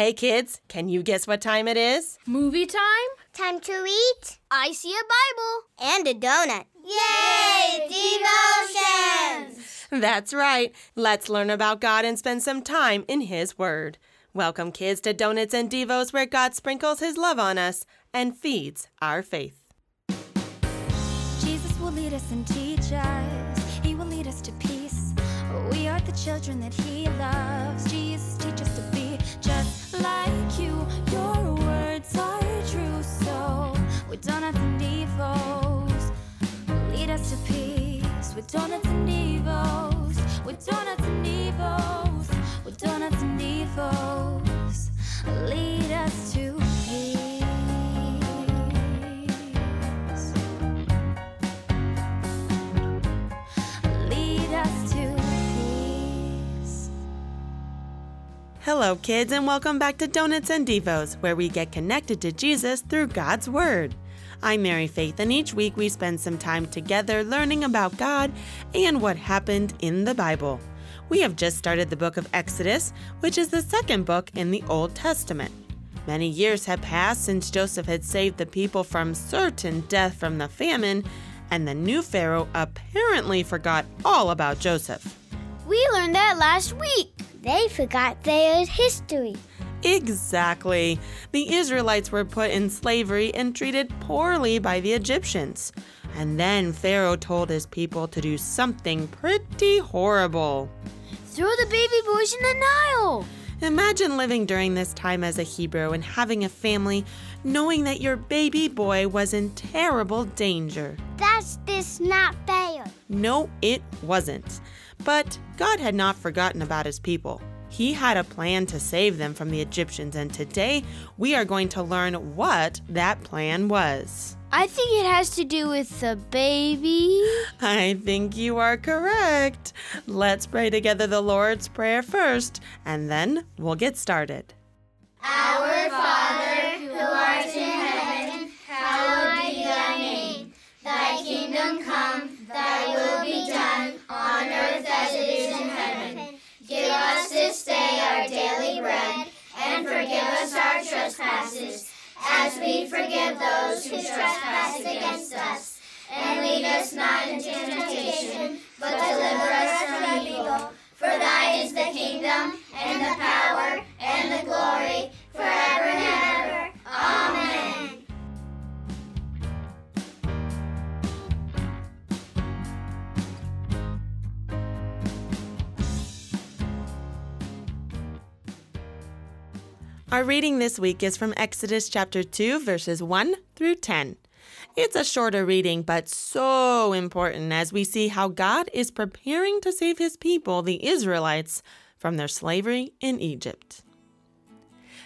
Hey kids, can you guess what time it is? Movie time? Time to eat I see a Bible. and a donut. Yay! Devotions! That's right. Let's learn about God and spend some time in His Word. Welcome, kids, to Donuts and Devos, where God sprinkles His love on us and feeds our faith. Jesus will lead us and teach us. He will lead us to peace. We are the children that He loves. Jesus, just Hello, kids, and welcome back to Donuts and Devos, where we get connected to Jesus through God's Word. I'm Mary Faith, and each week we spend some time together learning about God and what happened in the Bible. We have just started the book of Exodus, which is the second book in the Old Testament. Many years had passed since Joseph had saved the people from certain death from the famine, and the new Pharaoh apparently forgot all about Joseph. We learned that last week. They forgot their history. Exactly. The Israelites were put in slavery and treated poorly by the Egyptians. And then Pharaoh told his people to do something pretty horrible. Throw the baby boys in the Nile. Imagine living during this time as a Hebrew and having a family, knowing that your baby boy was in terrible danger. That's this not fair. No, it wasn't. But God had not forgotten about his people. He had a plan to save them from the Egyptians, and today we are going to learn what that plan was. I think it has to do with the baby. I think you are correct. Let's pray together the Lord's Prayer first, and then we'll get started. Our Father, who art in heaven, hallowed be thy name. Thy kingdom come, trespasses, as we forgive those who trespass against us. And lead us not into temptation, but deliver Our reading this week is from Exodus chapter 2, verses 1 through 10. It's a shorter reading, but so important as we see how God is preparing to save his people, the Israelites, from their slavery in Egypt.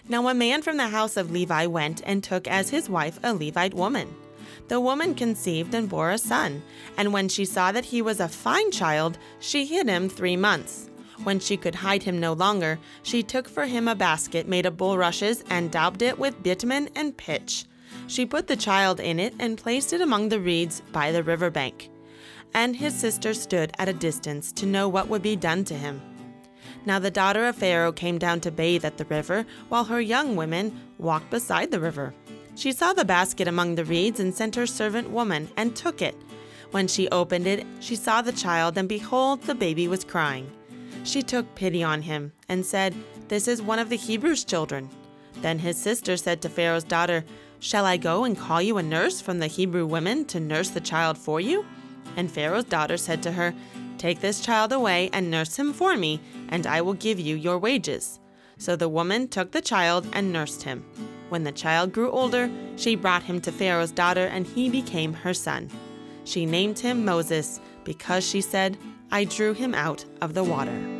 Now, a man from the house of Levi went and took as his wife a Levite woman. The woman conceived and bore a son, and when she saw that he was a fine child, she hid him three months. When she could hide him no longer, she took for him a basket made of bulrushes and daubed it with bitumen and pitch. She put the child in it and placed it among the reeds by the river bank. And his sister stood at a distance to know what would be done to him. Now the daughter of Pharaoh came down to bathe at the river, while her young women walked beside the river. She saw the basket among the reeds and sent her servant woman and took it. When she opened it, she saw the child, and behold, the baby was crying. She took pity on him and said, This is one of the Hebrews' children. Then his sister said to Pharaoh's daughter, Shall I go and call you a nurse from the Hebrew women to nurse the child for you? And Pharaoh's daughter said to her, Take this child away and nurse him for me, and I will give you your wages. So the woman took the child and nursed him. When the child grew older, she brought him to Pharaoh's daughter, and he became her son. She named him Moses, because she said, I drew him out of the water.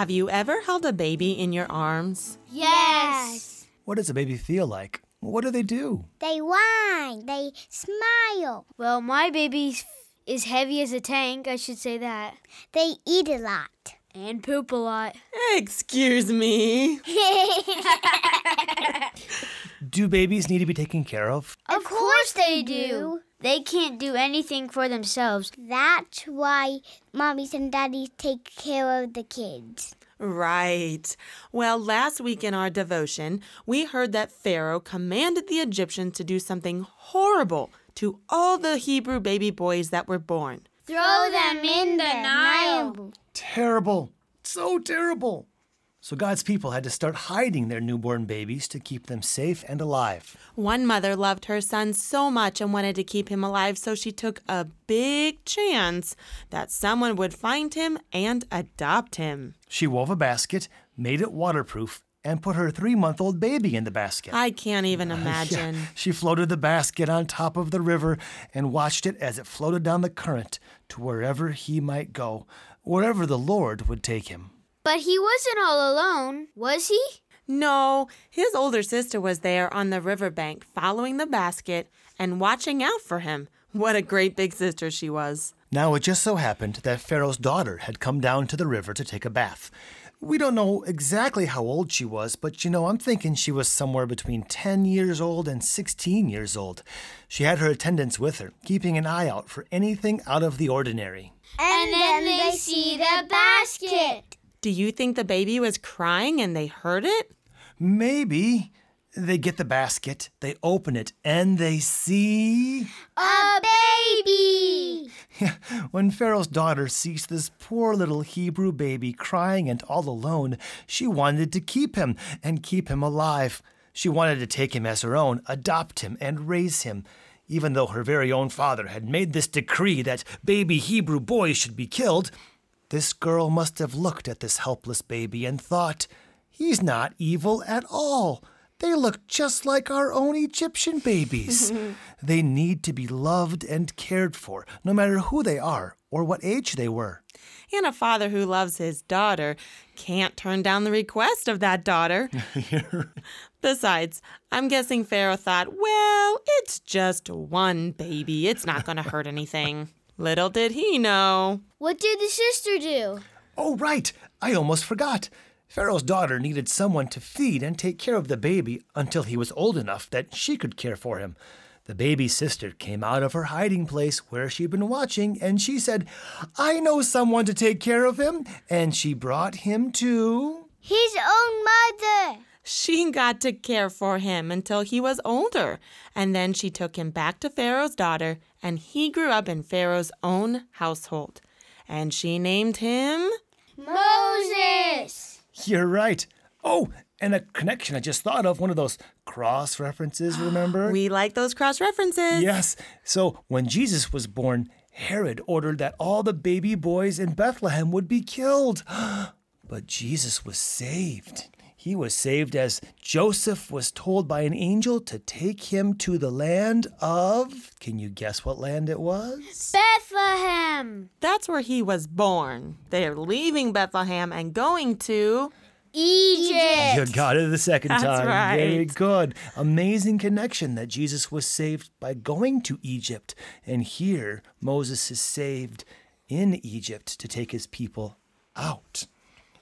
Have you ever held a baby in your arms? Yes. What does a baby feel like? What do they do? They whine. They smile. Well, my baby is heavy as a tank. I should say that. They eat a lot. And poop a lot. Excuse me. Do babies need to be taken care of? Of course they do. They can't do anything for themselves. That's why mommies and daddies take care of the kids. Right. Well, last week in our devotion, we heard that Pharaoh commanded the Egyptians to do something horrible to all the Hebrew baby boys that were born. Throw them in the Nile. Terrible. So terrible. So God's people had to start hiding their newborn babies to keep them safe and alive. One mother loved her son so much and wanted to keep him alive, so she took a big chance that someone would find him and adopt him. She wove a basket, made it waterproof, and put her three month old baby in the basket. I can't even Yeah, imagine. She floated the basket on top of the river and watched it as it floated down the current to wherever he might go, wherever the Lord would take him. But he wasn't all alone, was he? No, his older sister was there on the riverbank following the basket and watching out for him. What a great big sister she was. Now it just so happened that Pharaoh's daughter had come down to the river to take a bath. We don't know exactly how old she was, but you know, I'm thinking she was somewhere between 10 years old and 16 years old. She had her attendants with her, keeping an eye out for anything out of the ordinary. And then they see the basket. Do you think the baby was crying and they heard it? Maybe they get the basket, they open it, and they see. A baby. when Pharaoh's daughter sees this poor little Hebrew baby crying and all alone, she wanted to keep him and keep him alive. She wanted to take him as her own, adopt him, and raise him. Even though her very own father had made this decree that baby Hebrew boys should be killed, this girl must have looked at this helpless baby and thought, He's not evil at all. They look just like our own Egyptian babies. they need to be loved and cared for, no matter who they are or what age they were. And a father who loves his daughter can't turn down the request of that daughter. Besides, I'm guessing Pharaoh thought, well, it's just one baby. It's not going to hurt anything. Little did he know. What did the sister do? Oh, right, I almost forgot. Pharaoh's daughter needed someone to feed and take care of the baby until he was old enough that she could care for him. The baby's sister came out of her hiding place where she'd been watching and she said, I know someone to take care of him. And she brought him to. His own mother. She got to care for him until he was older, and then she took him back to Pharaoh's daughter, and he grew up in Pharaoh's own household. And she named him. Moses. You're right. Oh, and a connection I just thought of one of those cross references, remember? We like those cross references. Yes. So when Jesus was born, Herod ordered that all the baby boys in Bethlehem would be killed. but Jesus was saved. He was saved as Joseph was told by an angel to take him to the land of. Can you guess what land it was? Bethlehem. That's where he was born. They're leaving Bethlehem and going to. Egypt. You got it the second That's time. Very good. Amazing connection that Jesus was saved by going to Egypt. And here, Moses is saved in Egypt to take his people out.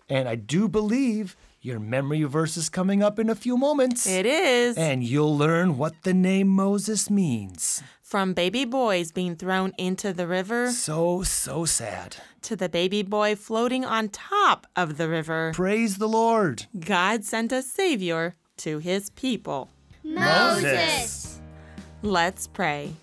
And I do believe your memory verse is coming up in a few moments. It is. And you'll learn what the name Moses means. From baby boys being thrown into the river So, so sad. to the baby boy floating on top of the river, Praise the Lord. God sent a Savior to his people. Moses. Let's pray.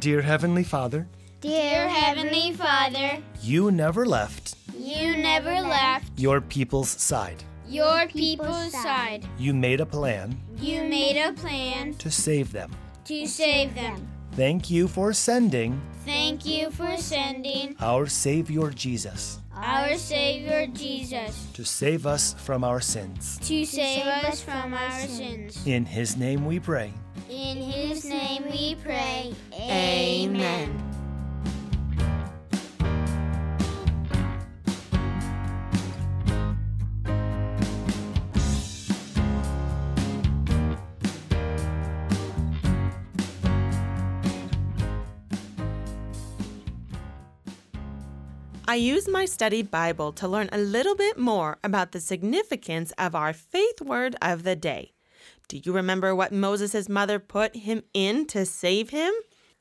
Dear Heavenly Father, Dear Heavenly Father, you never left you never left your people's side. Your people's side. You made a plan You made a plan to save them. to save them. Thank you for sending Thank you for sending our Savior Jesus our Savior Jesus to save us from our sins. to save us from our sins. In His name we pray. In His name we pray. Amen. I use my study Bible to learn a little bit more about the significance of our faith word of the day. Do you remember what Moses' mother put him in to save him?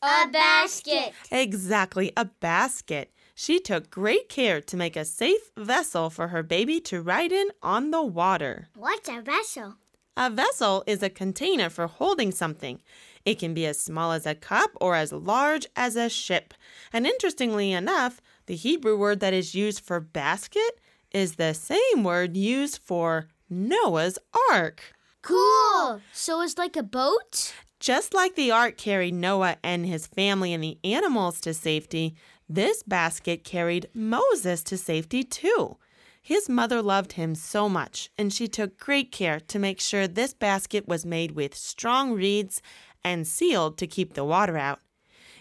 A basket. Exactly, a basket. She took great care to make a safe vessel for her baby to ride in on the water. What's a vessel? A vessel is a container for holding something. It can be as small as a cup or as large as a ship. And interestingly enough, the Hebrew word that is used for basket is the same word used for Noah's ark. Cool. So it's like a boat? Just like the ark carried Noah and his family and the animals to safety, this basket carried Moses to safety too. His mother loved him so much, and she took great care to make sure this basket was made with strong reeds and sealed to keep the water out.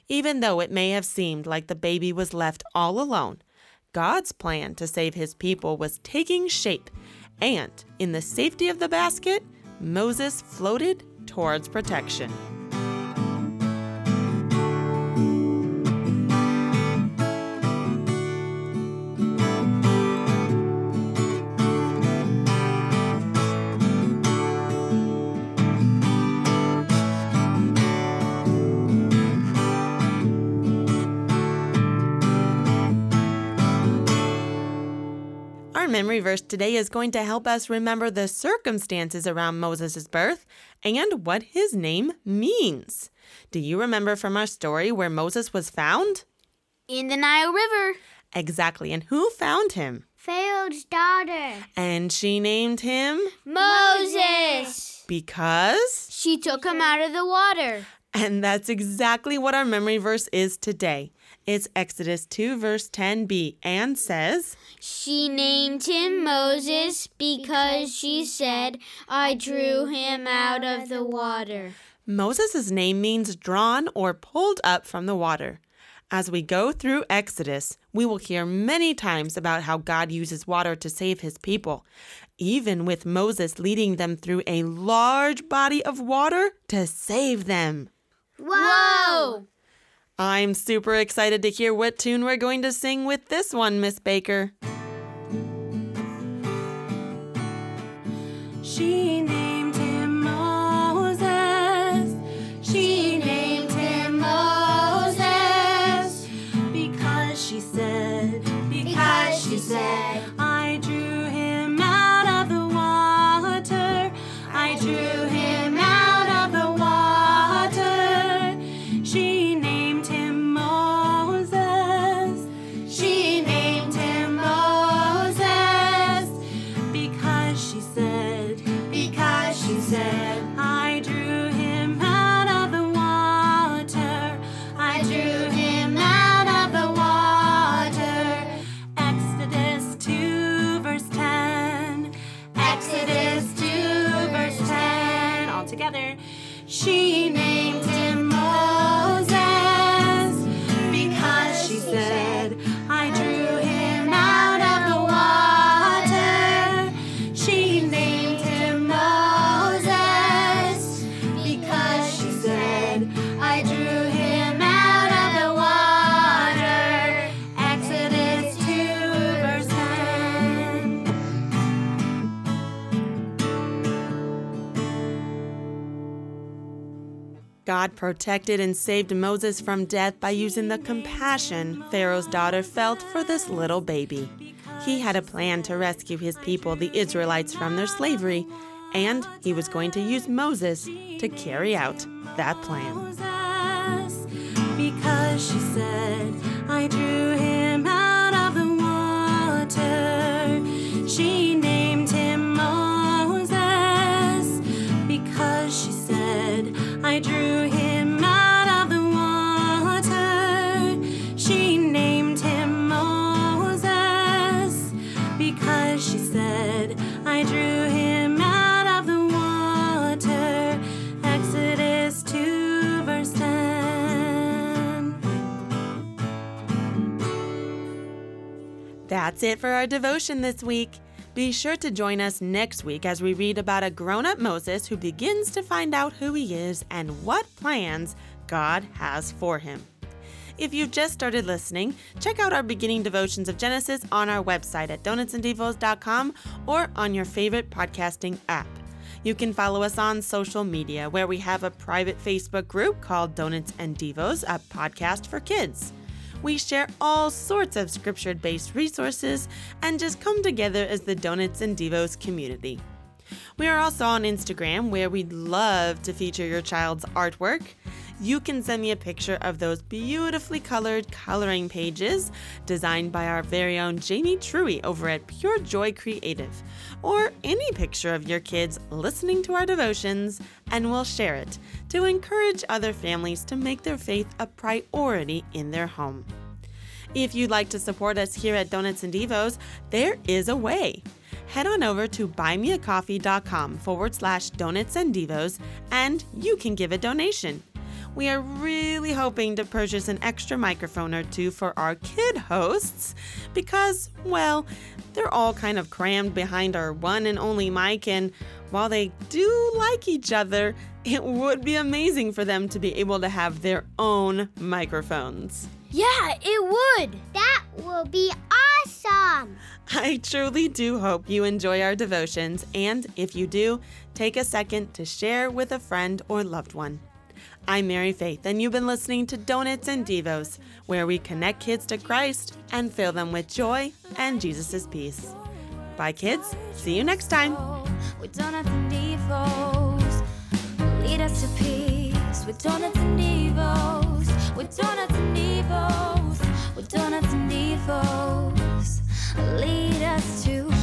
Even though it may have seemed like the baby was left all alone, God's plan to save his people was taking shape, and in the safety of the basket, Moses floated towards protection. Memory verse today is going to help us remember the circumstances around Moses' birth and what his name means. Do you remember from our story where Moses was found? In the Nile River. Exactly, and who found him? Pharaoh's daughter. And she named him Moses. because. She took him out of the water. And that's exactly what our memory verse is today. It's Exodus 2, verse 10b, and says, She named him Moses because she said, I drew him out of the water. Moses' name means drawn or pulled up from the water. As we go through Exodus, we will hear many times about how God uses water to save his people, even with Moses leading them through a large body of water to save them. Whoa! I'm super excited to hear what tune we're going to sing with this one, Miss Baker. She She God protected and saved Moses from death by using the compassion Pharaoh's daughter felt for this little baby. He had a plan to rescue his people, the Israelites, from their slavery, and he was going to use Moses to carry out that plan. That's it for our devotion this week. Be sure to join us next week as we read about a grown up Moses who begins to find out who he is and what plans God has for him. If you've just started listening, check out our beginning devotions of Genesis on our website at donutsanddevos.com or on your favorite podcasting app. You can follow us on social media, where we have a private Facebook group called Donuts and Devos, a podcast for kids. We share all sorts of scripture based resources and just come together as the Donuts and Devos community. We are also on Instagram, where we'd love to feature your child's artwork. You can send me a picture of those beautifully colored coloring pages designed by our very own Jamie Truey over at Pure Joy Creative, or any picture of your kids listening to our devotions, and we'll share it to encourage other families to make their faith a priority in their home. If you'd like to support us here at Donuts and Devos, there is a way head on over to buymeacoffee.com forward slash donuts and devos and you can give a donation. We are really hoping to purchase an extra microphone or two for our kid hosts because, well, they're all kind of crammed behind our one and only mic, and while they do like each other, it would be amazing for them to be able to have their own microphones. Yeah, it would. That will be awesome. I truly do hope you enjoy our devotions, and if you do, take a second to share with a friend or loved one. I'm Mary Faith, and you've been listening to Donuts and Devos, where we connect kids to Christ and fill them with joy and Jesus' peace. Bye, kids. See you next time. With donuts and devos, lead us to peace. With donuts and devos, with donuts and devos, with donuts and devos, lead us to